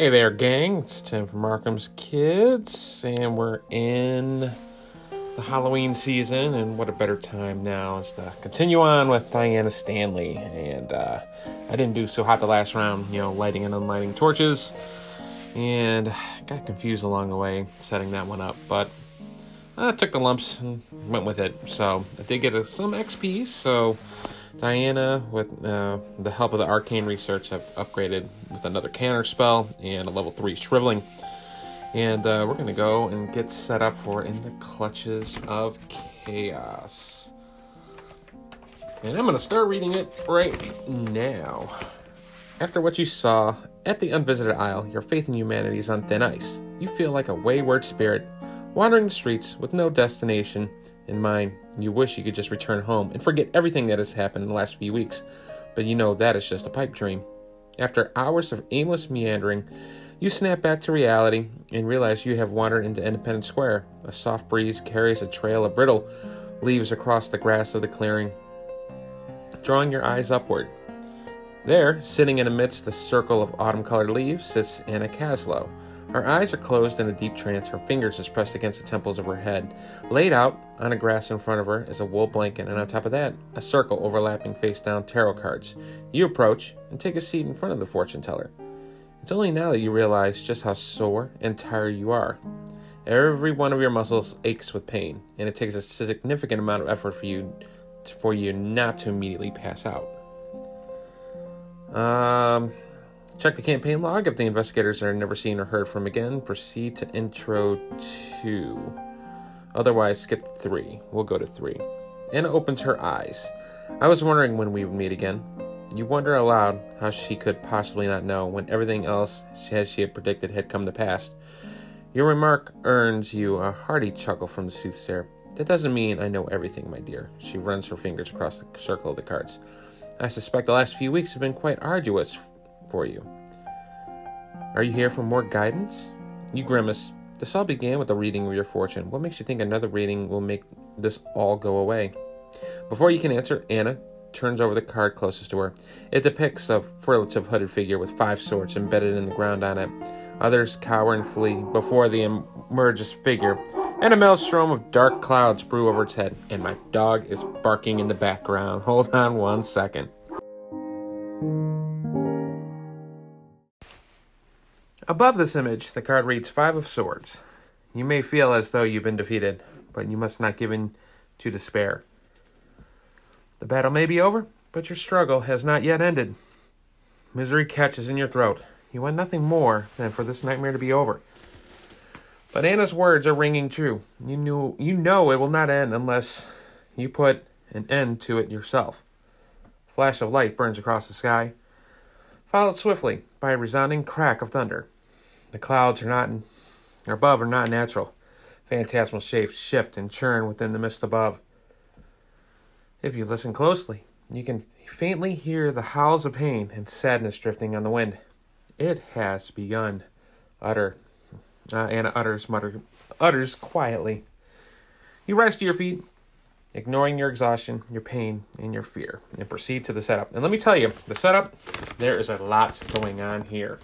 Hey there, gang. It's Tim from Markham's Kids, and we're in the Halloween season, and what a better time now is to continue on with Diana Stanley. And uh, I didn't do so hot the last round, you know, lighting and unlighting torches, and got confused along the way setting that one up, but I took the lumps and went with it. So I did get some XP, so Diana, with uh, the help of the arcane research, have upgraded with another counter spell and a level 3 shriveling. And uh, we're going to go and get set up for In the Clutches of Chaos. And I'm going to start reading it right now. After what you saw at the Unvisited Isle, your faith in humanity is on thin ice. You feel like a wayward spirit, wandering the streets with no destination in mind, you wish you could just return home and forget everything that has happened in the last few weeks, but you know that is just a pipe dream. After hours of aimless meandering, you snap back to reality and realize you have wandered into Independence Square. A soft breeze carries a trail of brittle leaves across the grass of the clearing, drawing your eyes upward. There, sitting in amidst the circle of autumn colored leaves, sits Anna Kaslow her eyes are closed in a deep trance, her fingers is pressed against the temples of her head. Laid out on a grass in front of her is a wool blanket, and on top of that, a circle overlapping face down tarot cards. You approach and take a seat in front of the fortune teller. It's only now that you realize just how sore and tired you are. Every one of your muscles aches with pain, and it takes a significant amount of effort for you for you not to immediately pass out. Um Check the campaign log. If the investigators are never seen or heard from again, proceed to intro 2. Otherwise, skip 3. We'll go to 3. Anna opens her eyes. I was wondering when we would meet again. You wonder aloud how she could possibly not know when everything else as she had predicted had come to pass. Your remark earns you a hearty chuckle from the soothsayer. That doesn't mean I know everything, my dear. She runs her fingers across the circle of the cards. I suspect the last few weeks have been quite arduous for you. Are you here for more guidance? You grimace. This all began with a reading of your fortune. What makes you think another reading will make this all go away? Before you can answer, Anna turns over the card closest to her. It depicts a furtive hooded figure with five swords embedded in the ground on it. Others cower and flee before the emerges figure, and a maelstrom of dark clouds brew over its head. And my dog is barking in the background. Hold on one second. Above this image, the card reads Five of Swords. You may feel as though you've been defeated, but you must not give in to despair. The battle may be over, but your struggle has not yet ended. Misery catches in your throat. You want nothing more than for this nightmare to be over. But Anna's words are ringing true. You knew you know it will not end unless you put an end to it yourself. A flash of light burns across the sky, followed swiftly by a resounding crack of thunder. The clouds are not are above are not natural. Phantasmal shapes shift and churn within the mist above. If you listen closely, you can faintly hear the howls of pain and sadness drifting on the wind. It has begun. Utter. Uh, Anna utters, mutter, utters quietly. You rise to your feet, ignoring your exhaustion, your pain, and your fear, and proceed to the setup. And let me tell you, the setup, there is a lot going on here.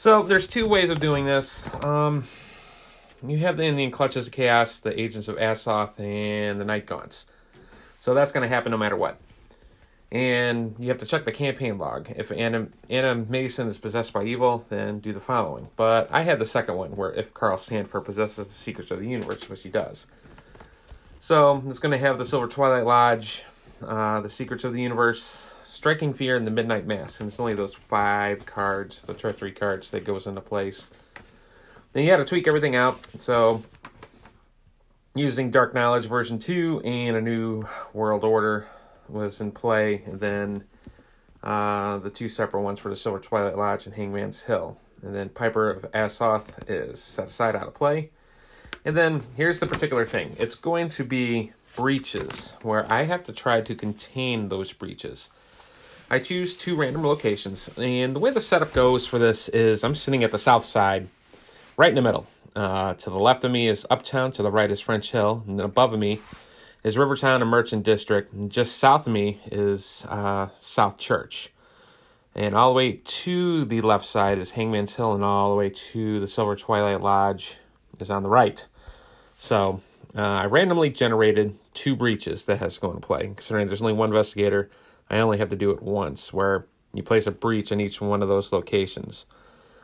So there's two ways of doing this. Um, you have the In the Clutches of Chaos, the Agents of Azoth, and the Night Gaunts. So that's going to happen no matter what. And you have to check the campaign log. If Anna, Anna Mason is possessed by evil, then do the following. But I had the second one, where if Carl Sanford possesses the secrets of the universe, which he does. So it's going to have the Silver Twilight Lodge, uh, the Secrets of the Universe, Striking Fear, and the Midnight Mask. And it's only those five cards, the treachery cards, that goes into place. Then you got to tweak everything out. So using Dark Knowledge version 2 and a new World Order was in play. And then uh, the two separate ones for the Silver Twilight Lodge and Hangman's Hill. And then Piper of Asoth is set aside out of play. And then here's the particular thing it's going to be breaches where I have to try to contain those breaches. I choose two random locations, and the way the setup goes for this is I'm sitting at the south side, right in the middle. Uh, to the left of me is Uptown, to the right is French Hill, and above me is Rivertown and Merchant District, and just south of me is uh, South Church. And all the way to the left side is Hangman's Hill, and all the way to the Silver Twilight Lodge is on the right. So uh, I randomly generated two breaches that has to go into play. Considering there's only one investigator, I only have to do it once, where you place a breach in each one of those locations.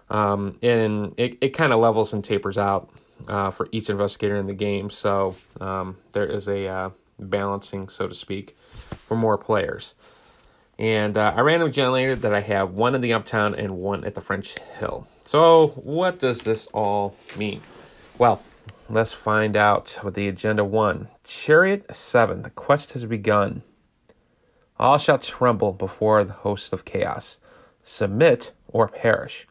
Um, and it, it kind of levels and tapers out uh, for each investigator in the game. So um, there is a uh, balancing, so to speak, for more players. And uh, I randomly generated that I have one in the Uptown and one at the French Hill. So what does this all mean? Well, let's find out with the agenda one. Chariot 7, the quest has begun. All shall tremble before the host of chaos. Submit or perish.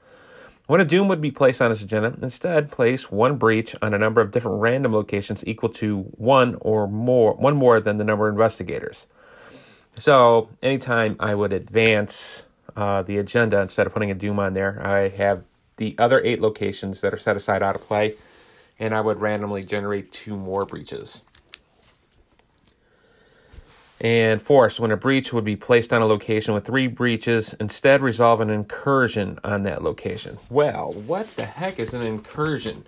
When a doom would be placed on its agenda, instead place one breach on a number of different random locations equal to one or more one more than the number of investigators. So anytime I would advance uh, the agenda instead of putting a doom on there, I have the other eight locations that are set aside out of play, and I would randomly generate two more breaches. And force, when a breach would be placed on a location with three breaches, instead resolve an incursion on that location. Well, what the heck is an incursion?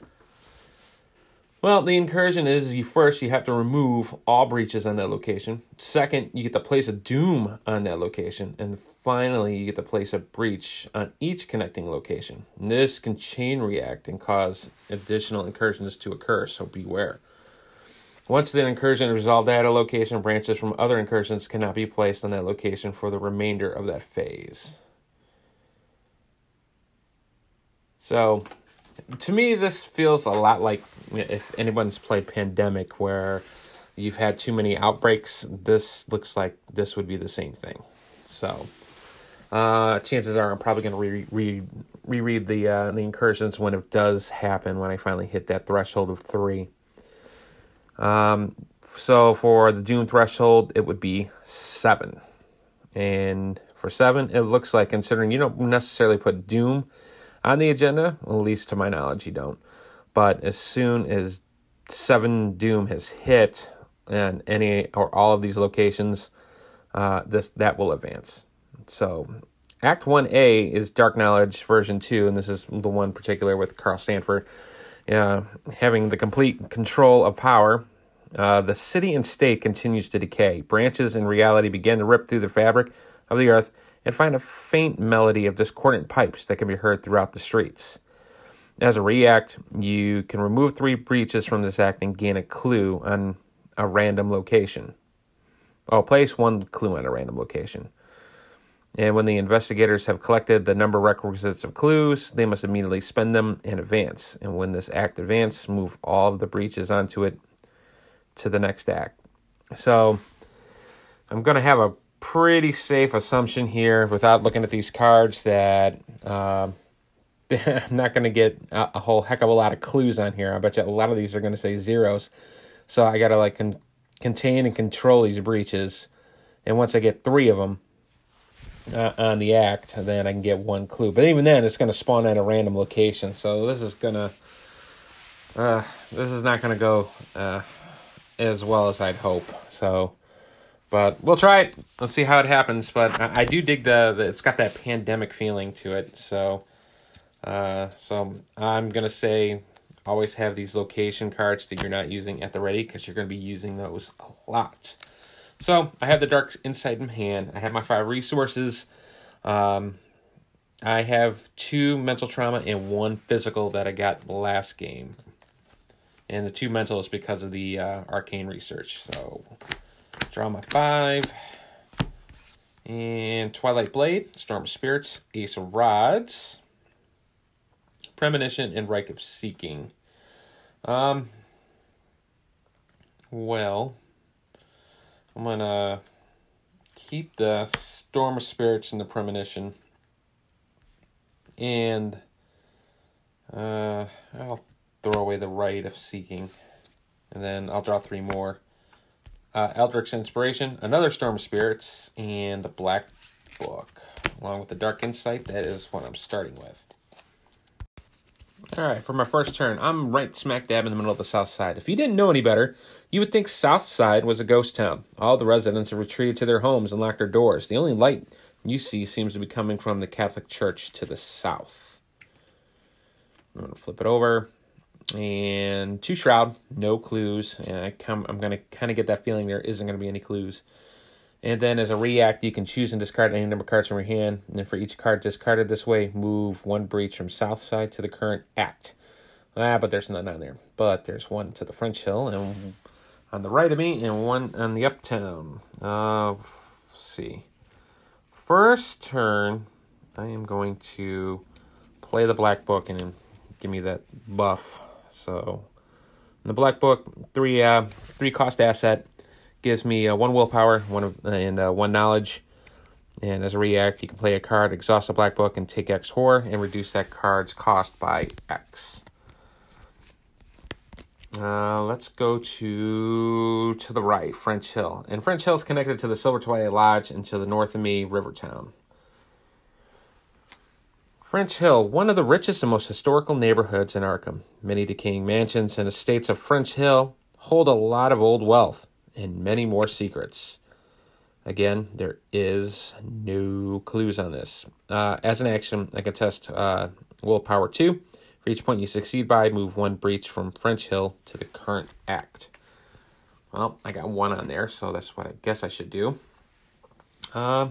Well, the incursion is you first you have to remove all breaches on that location. Second, you get to place a doom on that location, and finally, you get to place a breach on each connecting location. And this can chain react and cause additional incursions to occur, so beware. Once the incursion is resolved at a location, branches from other incursions cannot be placed on that location for the remainder of that phase. So, to me, this feels a lot like if anyone's played Pandemic, where you've had too many outbreaks. This looks like this would be the same thing. So, uh, chances are I'm probably going to re- re- reread the uh, the incursions when it does happen when I finally hit that threshold of three. Um, so for the Doom threshold, it would be seven. And for seven, it looks like considering you don't necessarily put Doom on the agenda, at least to my knowledge, you don't. But as soon as seven Doom has hit and any or all of these locations, uh, this that will advance. So Act 1A is Dark Knowledge version 2, and this is the one particular with Carl Stanford uh, having the complete control of power, uh, the city and state continues to decay. Branches in reality begin to rip through the fabric of the earth and find a faint melody of discordant pipes that can be heard throughout the streets. As a react, you can remove three breaches from this act and gain a clue on a random location. Oh, place one clue on a random location. And when the investigators have collected the number requisites of clues, they must immediately spend them and advance. And when this act advances, move all of the breaches onto it to the next act. So I'm going to have a pretty safe assumption here without looking at these cards that uh, I'm not going to get a, a, whole heck of a lot of clues on here. I bet you a lot of these are going to say zeros. So I got to like con- contain and control these breaches. And once I get three of them, uh, on the act, then I can get one clue. But even then, it's going to spawn at a random location. So this is gonna, uh, this is not going to go uh, as well as I'd hope. So, but we'll try it. Let's see how it happens. But I, I do dig the, the, it's got that pandemic feeling to it. So, uh, so I'm gonna say always have these location cards that you're not using at the ready because you're gonna be using those a lot. So I have the Dark Insight in hand. I have my five resources. Um, I have two mental trauma and one physical that I got last game. And the two mental is because of the uh, arcane research. So draw my five. And Twilight Blade, Storm of Spirits, Ace of Rods, Premonition, and Rite of Seeking. Um, well, I'm gonna keep the Storm of Spirits and the Premonition. And uh, I'll throw away the Rite of Seeking. And then I'll draw three more. Uh, Eldritch Inspiration, another Storm of Spirits, and the Black Book. Along with the Dark Insight, that is what I'm starting with. Alright, for my first turn, I'm right smack dab in the middle of the south side. If you didn't know any better, you would think South Side was a ghost town. All the residents have retreated to their homes and locked their doors. The only light you see seems to be coming from the Catholic Church to the south. I'm going to flip it over. And two shroud, no clues. And I come, I'm going to kind of get that feeling there isn't going to be any clues. And then as a react, you can choose and discard any number of cards from your hand. And then for each card discarded this way, move one breach from south side to the current act. Ah, but there's none on there. But there's one to the French Hill and on the right of me and one on the uptown. Uh, see. First turn, I am going to play the black book and give me that buff. So, in the black book, three uh, three cost asset gives me uh, one willpower, one of, and uh, one knowledge. And as a react, you can play a card, exhaust the black book, and take X horror, and reduce that card's cost by X. Uh, let's go to to the right, French Hill. And French Hill is connected to the Silver Twilight Lodge and to the north of me, Rivertown. French Hill, one of the richest and most historical neighborhoods in Arkham. Many decaying mansions and estates of French Hill hold a lot of old wealth and many more secrets. Again, there is no clues on this. Uh, as an action, I can test uh, Willpower 2 for each point you succeed by, move one breach from French Hill to the current act. Well, I got one on there, so that's what I guess I should do. Uh,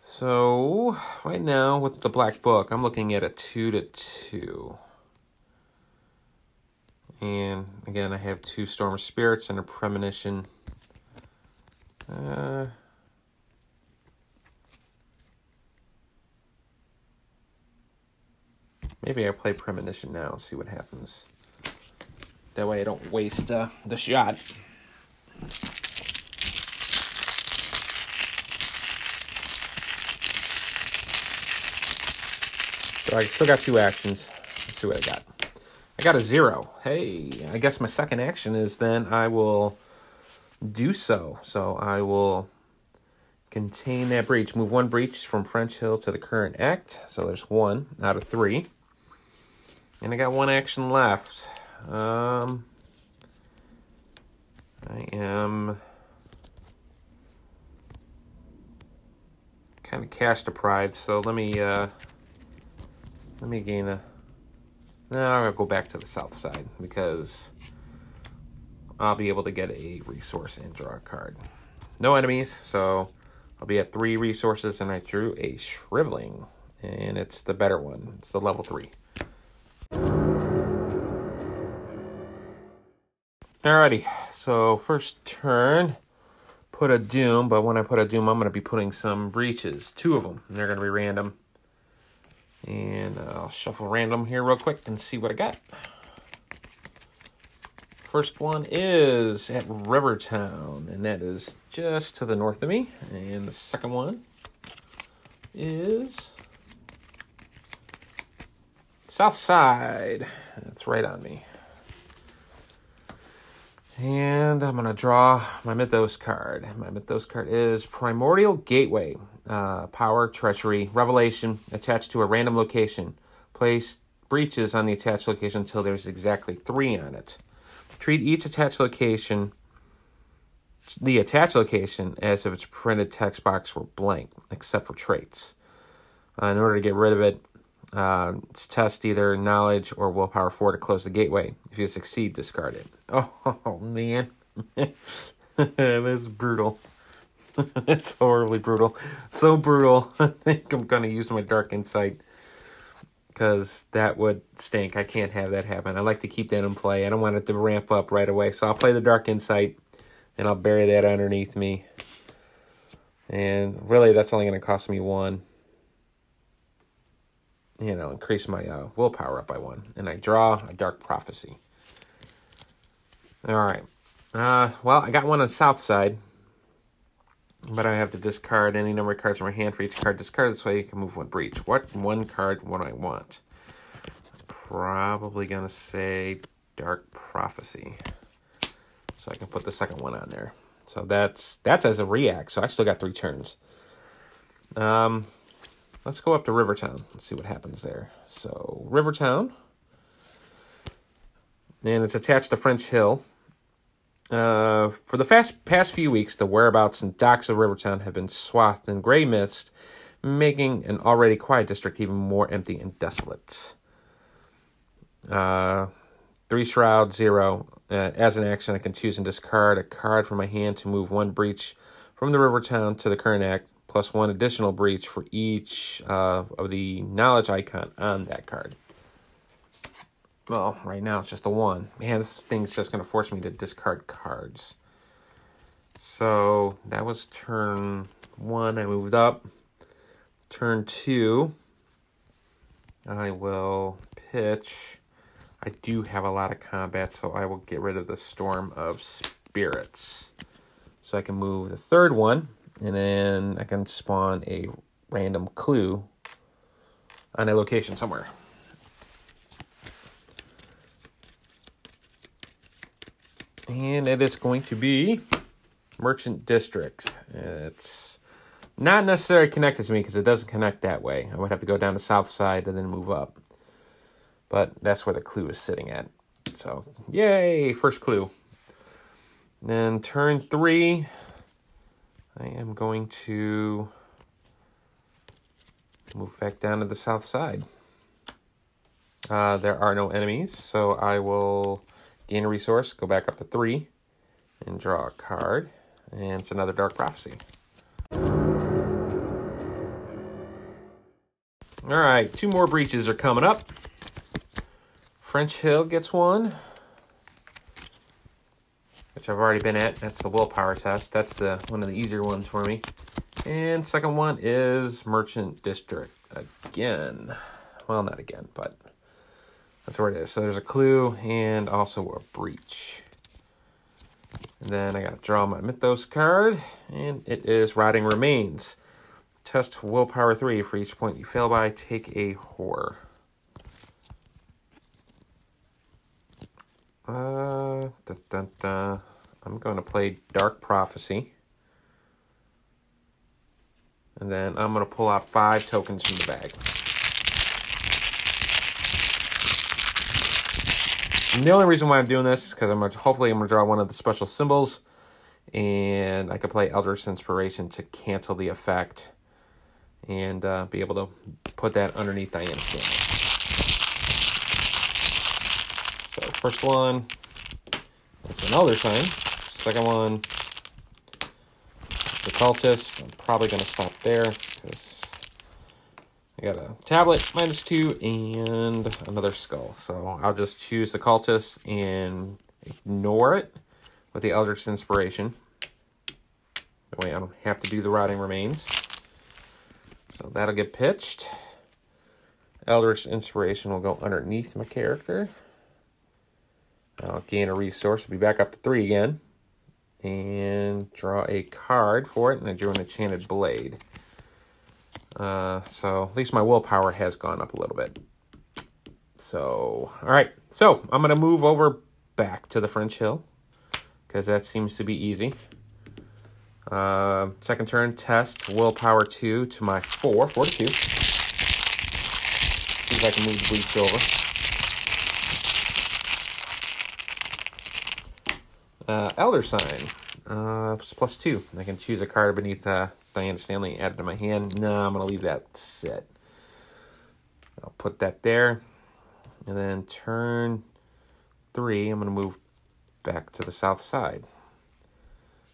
so, right now with the black book, I'm looking at a 2 to 2. And again, I have two Storm of Spirits and a Premonition. Uh, Maybe I play Premonition now and see what happens. That way I don't waste uh, the shot. So I still got two actions. Let's see what I got. Got a zero. Hey, I guess my second action is then I will do so. So I will contain that breach. Move one breach from French Hill to the current act. So there's one out of three. And I got one action left. Um, I am kind of cash deprived, so let me uh, let me gain a. No, I'm gonna go back to the south side because I'll be able to get a resource and draw a card. No enemies, so I'll be at three resources, and I drew a shriveling, and it's the better one. It's the level three. Alrighty, so first turn, put a Doom, but when I put a Doom, I'm going to be putting some breaches, two of them, and they're going to be random. And uh, I'll shuffle random here real quick and see what I got. First one is at Rivertown, and that is just to the north of me. And the second one is south side. That's right on me. And I'm going to draw my Mythos card. My Mythos card is Primordial Gateway. Uh, power, Treachery, Revelation, attached to a random location. Place breaches on the attached location until there's exactly three on it. Treat each attached location, the attached location, as if its printed text box were blank, except for traits. Uh, in order to get rid of it, uh, test either knowledge or willpower four to close the gateway. If you succeed, discard it. Oh, man, that's brutal. that's horribly brutal. So brutal. I think I'm gonna use my dark insight because that would stink. I can't have that happen. I like to keep that in play. I don't want it to ramp up right away. So I'll play the dark insight and I'll bury that underneath me. And really, that's only going to cost me one you know, increase my uh, willpower up by one. And I draw a Dark Prophecy. All right. Uh, well, I got one on south side. But I have to discard any number of cards from my hand for each card discarded. This way you can move one breach. What one card What I want? Probably to say Dark Prophecy. So I can put the second one on there. So that's that's as a react. So I still got three turns. Um, Let's go up to Rivertown. Let's see what happens there. So, Rivertown. And it's attached to French Hill. Uh, for the fast, past few weeks, the whereabouts and docks of Rivertown have been swathed in gray mist, making an already quiet district even more empty and desolate. Uh, three shroud, zero. Uh, as an action, I can choose and discard a card from my hand to move one breach from the Rivertown to the current act, plus one additional breach for each uh, of the knowledge icon on that card. Well, right now it's just a one. Man, this thing's just going to force me to discard cards. So that was turn one. I moved up. Turn two, I will pitch. I do have a lot of combat, so I will get rid of the Storm of Spirits. So I can move the third one, and then I can spawn a random clue on a location somewhere. And it is going to be Merchant District. It's not necessarily connected to me because it doesn't connect that way. I would have to go down the south side and then move up. But that's where the clue is sitting at. So, yay, first clue. And then turn three, I am going to move back down to the south side. Uh, there are no enemies, so I will Gain a resource, go back up to three, and draw a card. And it's another Dark Prophecy. All right, two more breaches are coming up. French Hill gets one, which I've already been at. That's the willpower test. That's the one of the easier ones for me. And second one is Merchant District again. Well, not again, but that's where it is. So there's a clue and also a breach. And then I got to draw my Mythos card, and it is Rotting Remains. Test Willpower 3. For each point you fail by, take a horror. Uh, da, da, da. I'm going to play Dark Prophecy. And then I'm going to pull out five tokens from the bag. And the only reason why I'm doing this is because I'm gonna, hopefully I'm to draw one of the special symbols and I can play Eldritch Inspiration to cancel the effect and uh, be able to put that underneath Diana Stanley. So first one, it's an Elder Sign. Second one, a Cultist. I'm probably going to stop there because I got a tablet, minus two, and another skull. So I'll just choose the cultist and ignore it with the Eldritch Inspiration. That way I don't have to do the Rotting Remains. So that'll get pitched. Eldritch Inspiration will go underneath my character. I'll gain a resource. I'll be back up to three again. And draw a card for it, and I drew an Enchanted Blade. Uh, so at least my willpower has gone up a little bit. So, all right. So I'm going to move over back to the French Hill because that seems to be easy. Uh, second turn, test willpower 2 to my 4, 4 to 2. See if I can move the breach over. Uh, Elder Sign, uh, plus 2. I can choose a card beneath uh, Diana Stanley added to my hand. No, I'm going to leave that set. I'll put that there. And then turn three, I'm going to move back to the south side.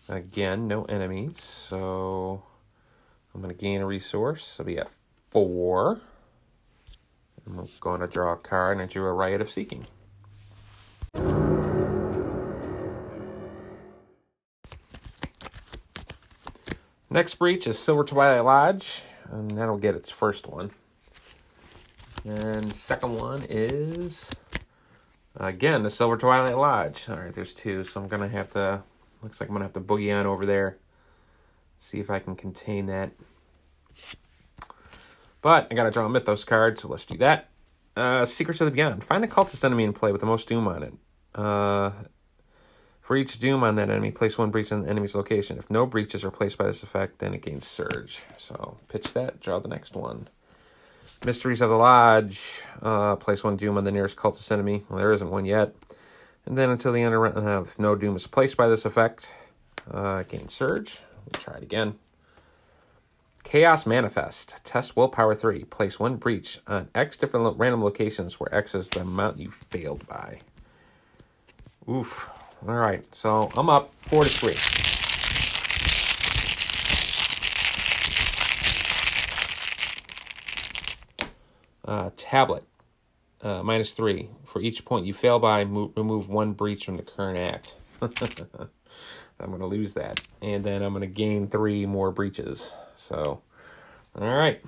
Again, no enemies, so I'm going to gain a resource. I'll be at four. I'm going to draw a card, and I drew a Rite of Seeking. Next breach is Silver Twilight Lodge, and that'll get its first one. And second one is, again, the Silver Twilight Lodge. All right, there's two, so I'm to have to, looks like I'm to have to boogie on over there, see if I can contain that. But I got to draw a Mythos card, so let's do that. Uh, Secrets of the Beyond. Find a cultist enemy in play with the most doom on it. Uh, for each doom on that enemy, place one breach on the enemy's location. If no breach is replaced by this effect, then it gains surge. So pitch that, draw the next one. Mysteries of the Lodge. Uh, place one doom on the nearest cultist enemy. Well, there isn't one yet. And then until the end of uh, if no doom is placed by this effect, uh, gain surge. We'll try it again. Chaos Manifest. Test Willpower 3. Place one breach on X different lo- random locations where X is the amount you failed by. Oof. All right. So I'm up 4 to 3. Uh, tablet. Uh, minus 3. For each point you fail by, move, remove one breach from the current act. I'm going to lose that. And then I'm going to gain three more breaches. So, all right.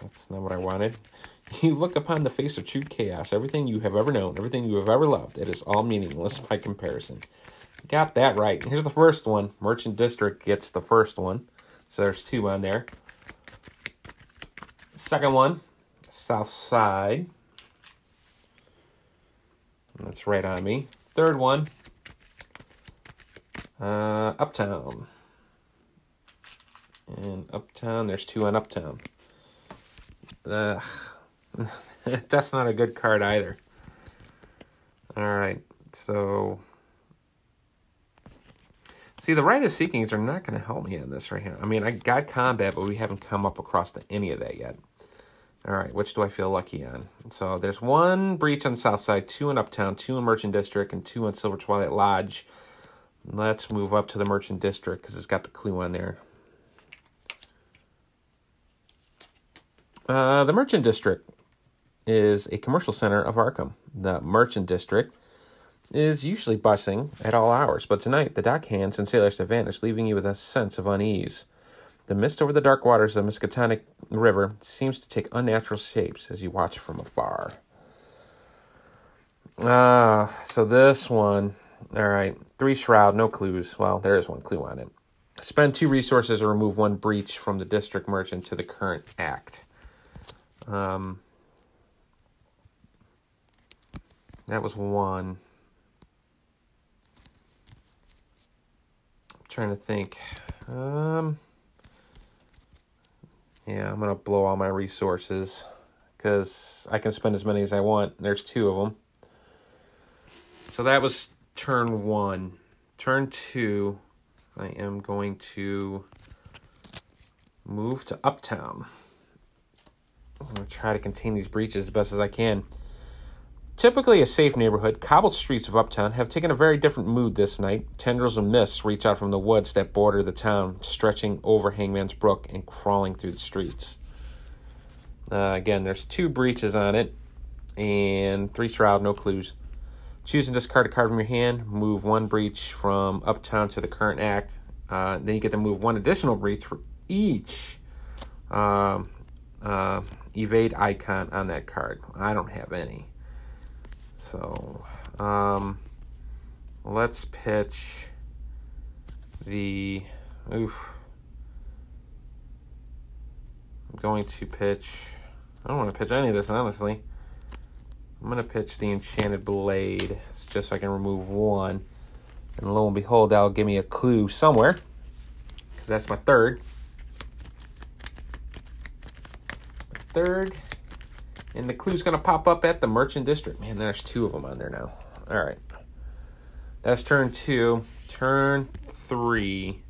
That's not what I wanted. You look upon the face of true chaos, everything you have ever known, everything you have ever loved. It is all meaningless by comparison. Got that right. Here's the first one. Merchant District gets the first one. So there's two on there. Second one, South Side. That's right on me. Third one, uh, Uptown. And Uptown, there's two on Uptown. Ugh. That's not a good card either. Alright, so. See, the Rite of Seekings are not going to help me in this right here. I mean, I got combat, but we haven't come up across to any of that yet. Alright, which do I feel lucky on? So there's one breach on the south side, two in Uptown, two in Merchant District, and two in Silver Twilight Lodge. Let's move up to the Merchant District because it's got the clue on there. Uh, the Merchant District is a commercial center of Arkham. The Merchant District is usually busing at all hours, but tonight the dock hands and sailors have vanished, leaving you with a sense of unease. The mist over the dark waters of the Miskatonic River seems to take unnatural shapes as you watch from afar. Ah, uh, so this one, all right, three shroud, no clues. Well, there is one clue on it. Spend two resources to remove one breach from the district merchant to the current act. Um, that was one. I'm trying to think. Um, yeah, I'm gonna blow all my resources because I can spend as many as I want. There's two of them. So that was turn one. Turn two, I am going to move to Uptown. I'm going to try to contain these breaches as best as I can. Typically a safe neighborhood, cobbled streets of Uptown have taken a very different mood this night. Tendrils of mist reach out from the woods that border the town, stretching over Hangman's Brook and crawling through the streets. Uh, again, there's two breaches on it, and three shroud, no clues. Choose and discard a card from your hand. Move one breach from Uptown to the current act. Uh, then you get to move one additional breach for each um, uh, evade icon on that card. I don't have any. So um, let's pitch the. Oof. I'm going to pitch. I don't want to pitch any of this, honestly. I'm going to pitch the Enchanted Blade just so I can remove one. And lo and behold, that'll give me a clue somewhere. Because that's my third. Third. And the clue's going to pop up at the Merchant District. Man, there's two of them on there now. All right. That's turn two. Turn three.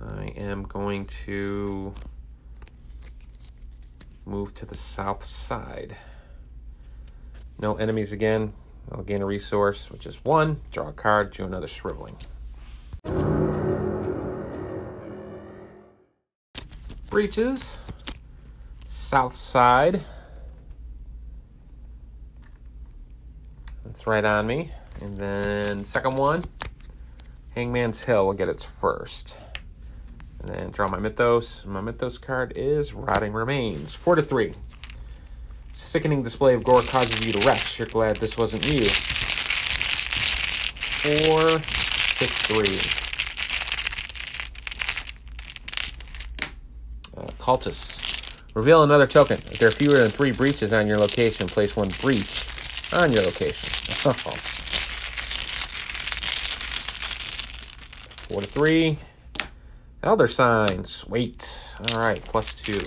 I am going to move to the south side. No enemies again. I'll gain a resource, which is one. Draw a card, do another shriveling. Breaches. South side. That's right on me. And then second one, Hangman's Hill will get its first. And then draw my Mythos. My Mythos card is Rotting Remains. Four to three. Sickening display of gore causes you to retch. You're glad this wasn't you. Four to three. Uh, cultists. Reveal another token. If there are fewer than three breaches on your location, place one breach on your location. Four to three. Elder sign. Sweet. All right, plus two.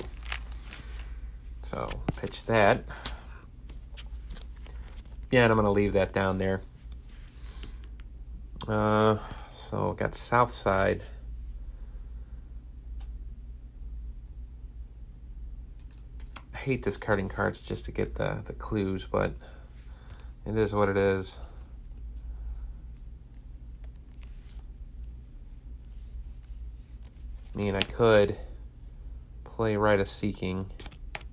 So pitch that. yeah, and I'm gonna leave that down there. Uh, so got south side. Hate discarding cards just to get the the clues, but it is what it is. I mean, I could play Rite of Seeking.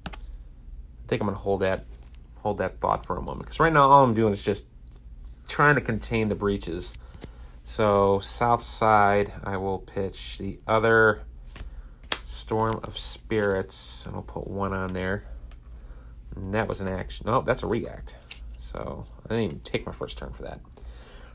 I think I'm gonna hold that hold that thought for a moment because right now all I'm doing is just trying to contain the breaches. So south side, I will pitch the other Storm of Spirits, and I'll put one on there. And that was an action. No, that's a react. So I didn't even take my first turn for that.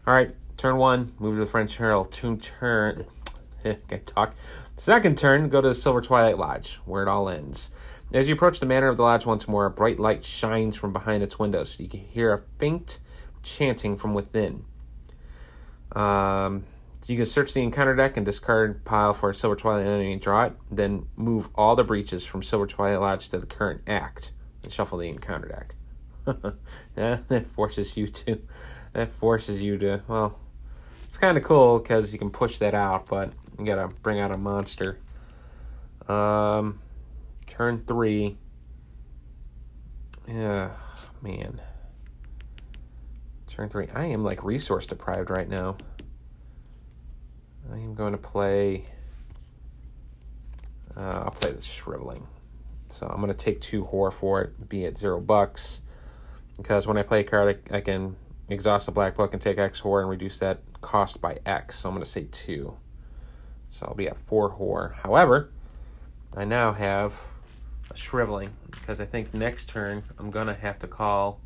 All right, turn one, move to the French Herald. Two turn, get talk. Second turn, go to the Silver Twilight Lodge, where it all ends. As you approach the manor of the lodge once more, a bright light shines from behind its windows. You can hear a faint chanting from within. Um, you can search the encounter deck and discard pile for Silver Twilight enemy and draw it. Then move all the breaches from Silver Twilight Lodge to the current act and shuffle the encounter deck. that forces you to. That forces you to. Well, it's kind of cool because you can push that out, but you gotta bring out a monster. Um, Turn three. Yeah, man. Turn three. I am like resource deprived right now. I am going to play. Uh, I'll play the shriveling. So I'm going to take two horror for it, be at zero bucks. Because when I play a card, I, I can exhaust the black book and take X horror and reduce that cost by X. So I'm going to say two. So I'll be at four horror. However, I now have a shriveling because I think next turn I'm gonna have to call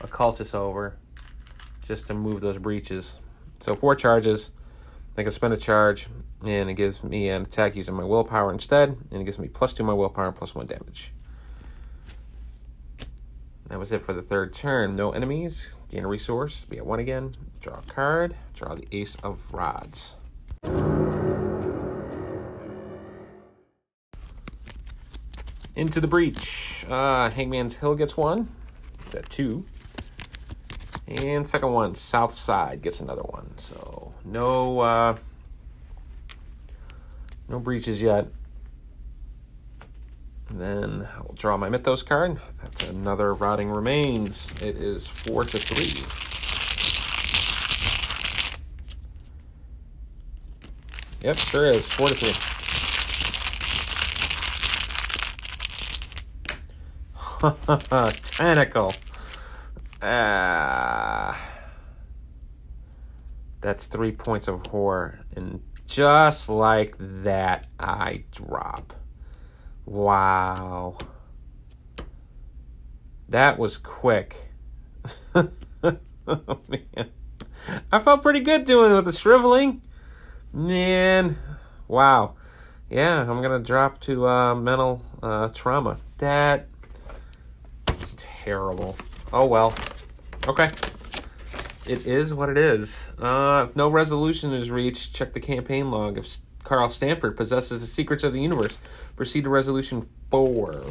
a cultist over just to move those breaches. So four charges. I can spend a charge, and it gives me an attack using my willpower instead, and it gives me plus two my willpower and plus one damage. That was it for the third turn. No enemies. Gain a resource. Be at one again. Draw a card. Draw the Ace of Rods. Into the breach. Uh, Hangman's Hill gets one. It's at two. And second one, South Side gets another one. So no uh, no breaches yet. And then I'll draw my Mythos card. That's another Rotting Remains. It is four to three. Yep, sure is. Four to three. Tentacle. Ah. That's three points of horror. And just like that, I drop. Wow. That was quick. oh, man. I felt pretty good doing it with the shriveling. Man. Wow. Yeah, I'm going to drop to uh, mental uh, trauma. That terrible. Oh well. Okay. It is what it is. Uh, if no resolution is reached, check the campaign log. If Carl Stanford possesses the secrets of the universe, proceed to resolution four.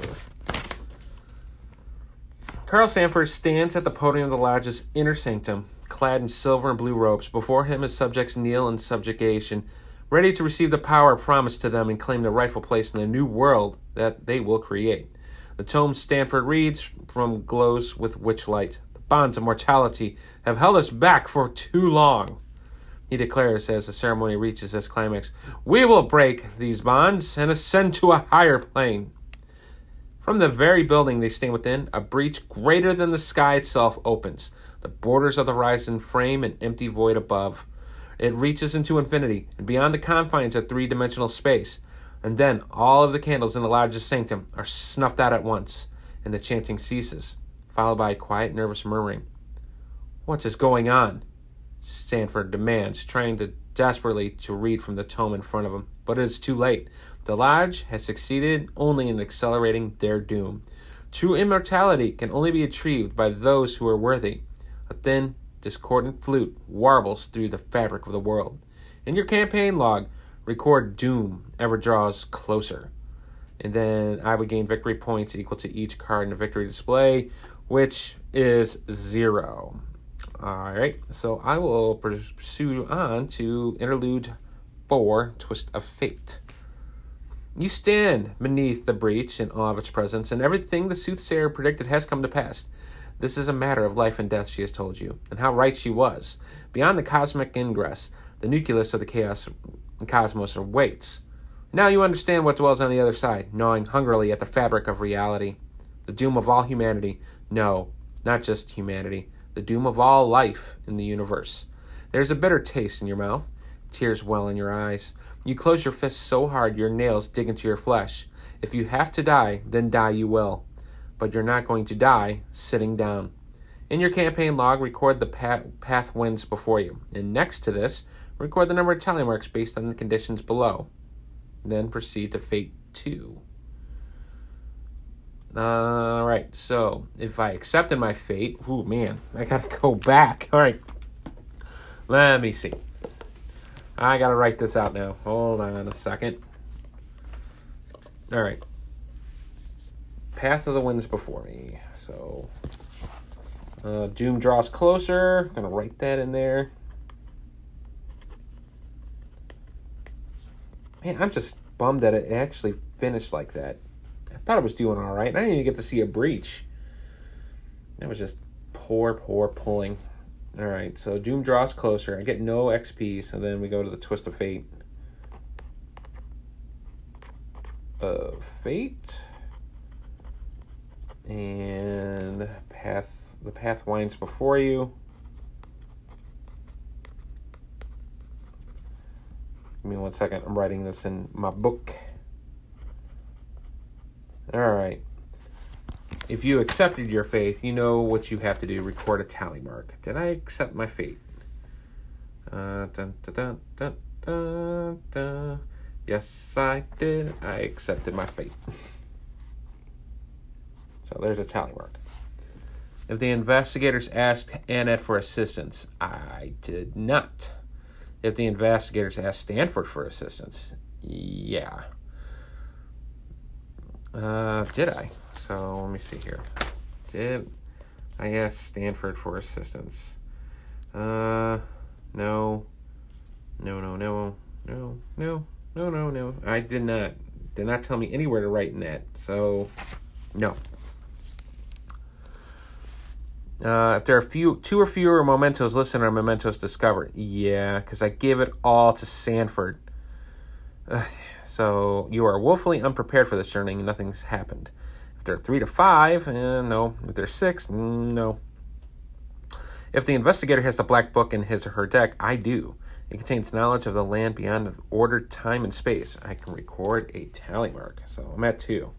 Carl Stanford stands at the podium of the lodge's inner sanctum, clad in silver and blue robes. Before him, his subjects kneel in subjugation, ready to receive the power promised to them and claim their rightful place in the new world that they will create. The tome Stanford reads from glows with witchlight. The bonds of mortality have held us back for too long. He declares as the ceremony reaches its climax, We will break these bonds and ascend to a higher plane. From the very building they stand within, a breach greater than the sky itself opens. The borders of the horizon frame an empty void above. It reaches into infinity and beyond the confines of three dimensional space. And then all of the candles in the largest sanctum are snuffed out at once, and the chanting ceases, followed by a quiet, nervous murmuring. What is going on? Stanford demands, trying to desperately to read from the tome in front of him, but it is too late. The lodge has succeeded only in accelerating their doom. True immortality can only be achieved by those who are worthy. A thin, discordant flute warbles through the fabric of the world. In your campaign log, record doom ever draws closer. And then I would gain victory points equal to each card in the victory display, which is zero. All right, so I will pursue on to interlude four, Twist of Fate. You stand beneath the breach in awe of its presence, and everything the soothsayer predicted has come to pass. This is a matter of life and death, she has told you, and how right she was. Beyond the cosmic ingress, the nucleus of the chaos cosmos awaits. Now you understand what dwells on the other side, gnawing hungrily at the fabric of reality. The doom of all humanity. No, not just humanity. The doom of all life in the universe. There's a bitter taste in your mouth. Tears well in your eyes. You close your fists so hard your nails dig into your flesh. If you have to die, then die you will. But you're not going to die sitting down. In your campaign log, record the path winds before you. And next to this, record the number of tally marks based on the conditions below. Then proceed to Fate 2. All right, so if I accepted my fate, oh man, I gotta go back. All right, let me see. I gotta write this out now. Hold on a second. All right. Path of the winds before me. So, uh, doom draws closer. Gonna write that in there. Man, I'm just bummed that it actually finished like that. I thought it was doing all right. I didn't even get to see a breach. It was just poor, poor pulling. All right, so Doom draws closer. I get no XP, so then we go to the Twist of Fate. Of Fate. And path the path winds before you. Give me one second. I'm writing this in my book. All right. If you accepted your faith, you know what you have to do record a tally mark. Did I accept my fate? Uh, dun, dun, dun, dun, dun, Yes, I did. I accepted my fate. so there's a tally mark. If the investigators asked Annette for assistance, I did not. If the investigators asked Sanford for assistance, yeah. Uh, did I? So let me see here. Did I ask Sanford for assistance? Uh, no, no, no, no, no, no, no, no, no. I did not. Did not tell me anywhere to write in that. So, no. Uh, if there are few, two or fewer mementos listed on mementos discovered, yeah, because I gave it all to Sanford. Uh, so you are woefully unprepared for this journey, and nothing's happened. If they're three to five, eh, no. If they're six, no. If the investigator has the black book in his or her deck, I do. It contains knowledge of the land beyond order, time and space. I can record a tally mark. So I'm at two.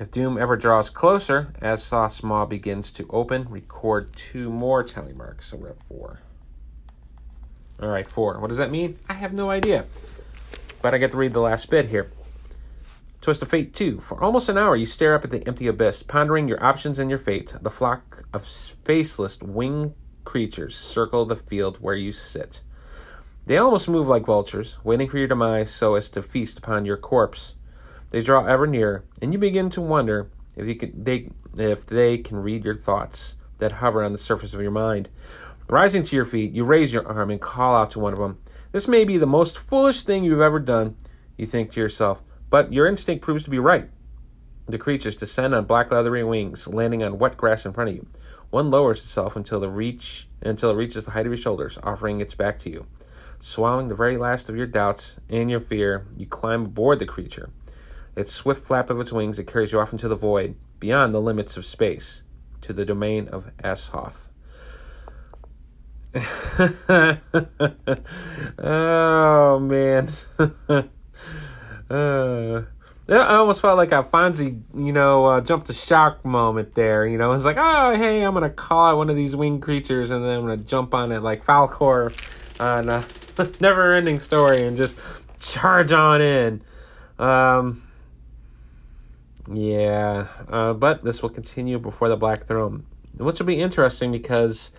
If Doom ever draws closer, as Soth's Maw begins to open, record two more tally marks. So we're at four. All right, four. What does that mean? I have no idea. But I get to read the last bit here. Twist of Fate 2. For almost an hour, you stare up at the empty abyss, pondering your options and your fate. The flock of faceless winged creatures circle the field where you sit. They almost move like vultures, waiting for your demise so as to feast upon your corpse. They draw ever nearer, and you begin to wonder if you can, they if they can read your thoughts that hover on the surface of your mind. Rising to your feet, you raise your arm and call out to one of them. This may be the most foolish thing you've ever done, you think to yourself. But your instinct proves to be right. The creatures descend on black leathery wings, landing on wet grass in front of you. One lowers itself until the reach until it reaches the height of your shoulders, offering its back to you. Swallowing the very last of your doubts and your fear, you climb aboard the creature. Its swift flap of its wings it carries you off into the void, beyond the limits of space, to the domain of Azathoth. Oh man. Uh, I almost felt like a Fonzie, you know, uh, jumped the shark moment there. You know, it's like, oh, hey, I'm gonna call out one of these winged creatures, and then I'm gonna jump on it like Falkor on a never-ending story and just charge on in. Um, yeah, uh, but this will continue before the Black Throne, which will be interesting because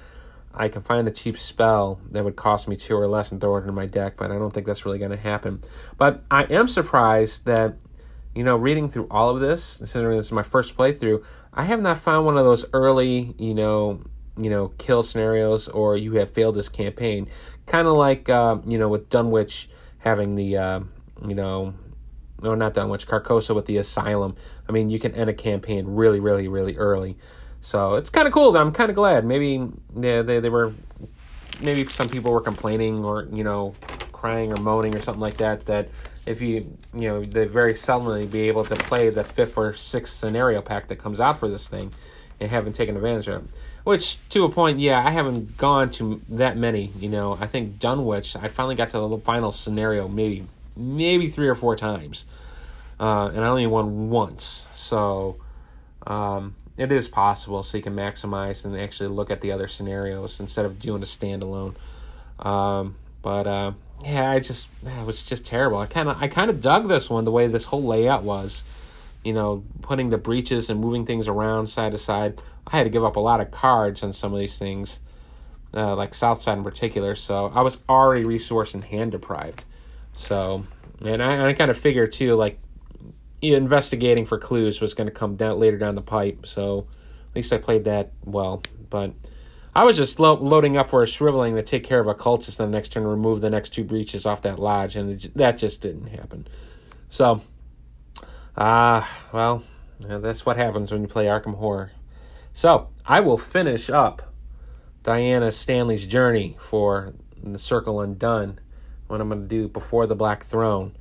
I can find a cheap spell that would cost me two or less and throw it in my deck, but I don't think that's really going to happen. But I am surprised that, you know, reading through all of this, considering this is my first playthrough, I have not found one of those early, you know, you know, kill scenarios or you have failed this campaign. Kind of like, uh, you know, with Dunwich having the, uh, you know, no, not Dunwich, Carcosa with the Asylum. I mean, you can end a campaign really, really, really early. So it's kind of cool. That I'm kind of glad. Maybe yeah, they, they were, maybe some people were complaining or, you know, crying or moaning or something like that, that if you, you know, they very seldomly be able to play the fifth or sixth scenario pack that comes out for this thing and haven't taken advantage of it. Which, to a point, yeah, I haven't gone to that many. You know, I think Dunwich, I finally got to the final scenario maybe maybe three or four times, uh, and I only won once. So um, it is possible. So you can maximize and actually look at the other scenarios instead of doing a standalone. Um, but uh, yeah, I just it was just terrible. I kind of I kind of dug this one the way this whole layout was. You know, putting the breaches and moving things around side to side. I had to give up a lot of cards on some of these things, uh, like Southside in particular. So I was already resource and hand deprived. So, and I, I kind of figured too, like investigating for clues was going to come down later down the pipe. So at least I played that well. But I was just lo- loading up for a shriveling to take care of a cultist on the next turn remove the next two breaches off that lodge, and it, that just didn't happen. So, ah, uh, well, that's what happens when you play Arkham Horror. So I will finish up Diana Stanley's journey for the Circle Undone. What I'm going to do before the Black Throne.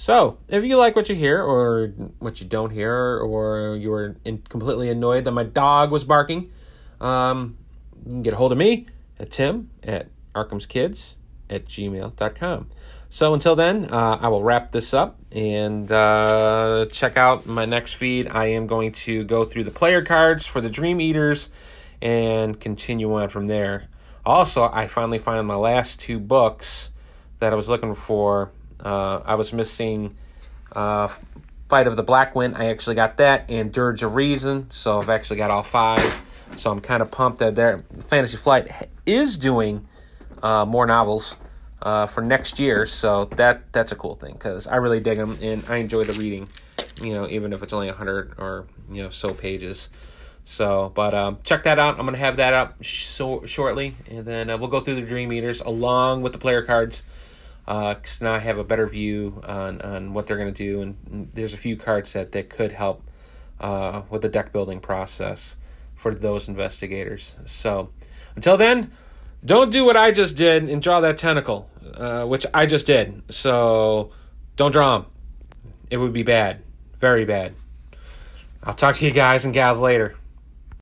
So, if you like what you hear or what you don't hear, or you were in, completely annoyed that my dog was barking, um, you can get a hold of me at tim at arkhamskids at gmail.com. So until then, uh, I will wrap this up and uh, check out my next feed. I am going to go through the player cards for the Dream Eaters and continue on from there. Also, I finally found my last two books that I was looking for. Uh, I was missing uh, Fight of the Black Wind. I actually got that, and Dirge of Reason. So I've actually got all five. So I'm kind of pumped that their Fantasy Flight is doing uh, more novels uh, for next year. So that that's a cool thing because I really dig them and I enjoy the reading. You know, even if it's only hundred or you know so pages. So, but um, check that out. I'm gonna have that up so shortly, and then uh, we'll go through the Dream Eaters along with the player cards. Because uh, now I have a better view on, on what they're going to do, and there's a few cards that, that could help uh, with the deck building process for those investigators. So, until then, don't do what I just did and draw that tentacle, uh, which I just did. So don't draw them. It would be bad. Very bad. I'll talk to you guys and gals later.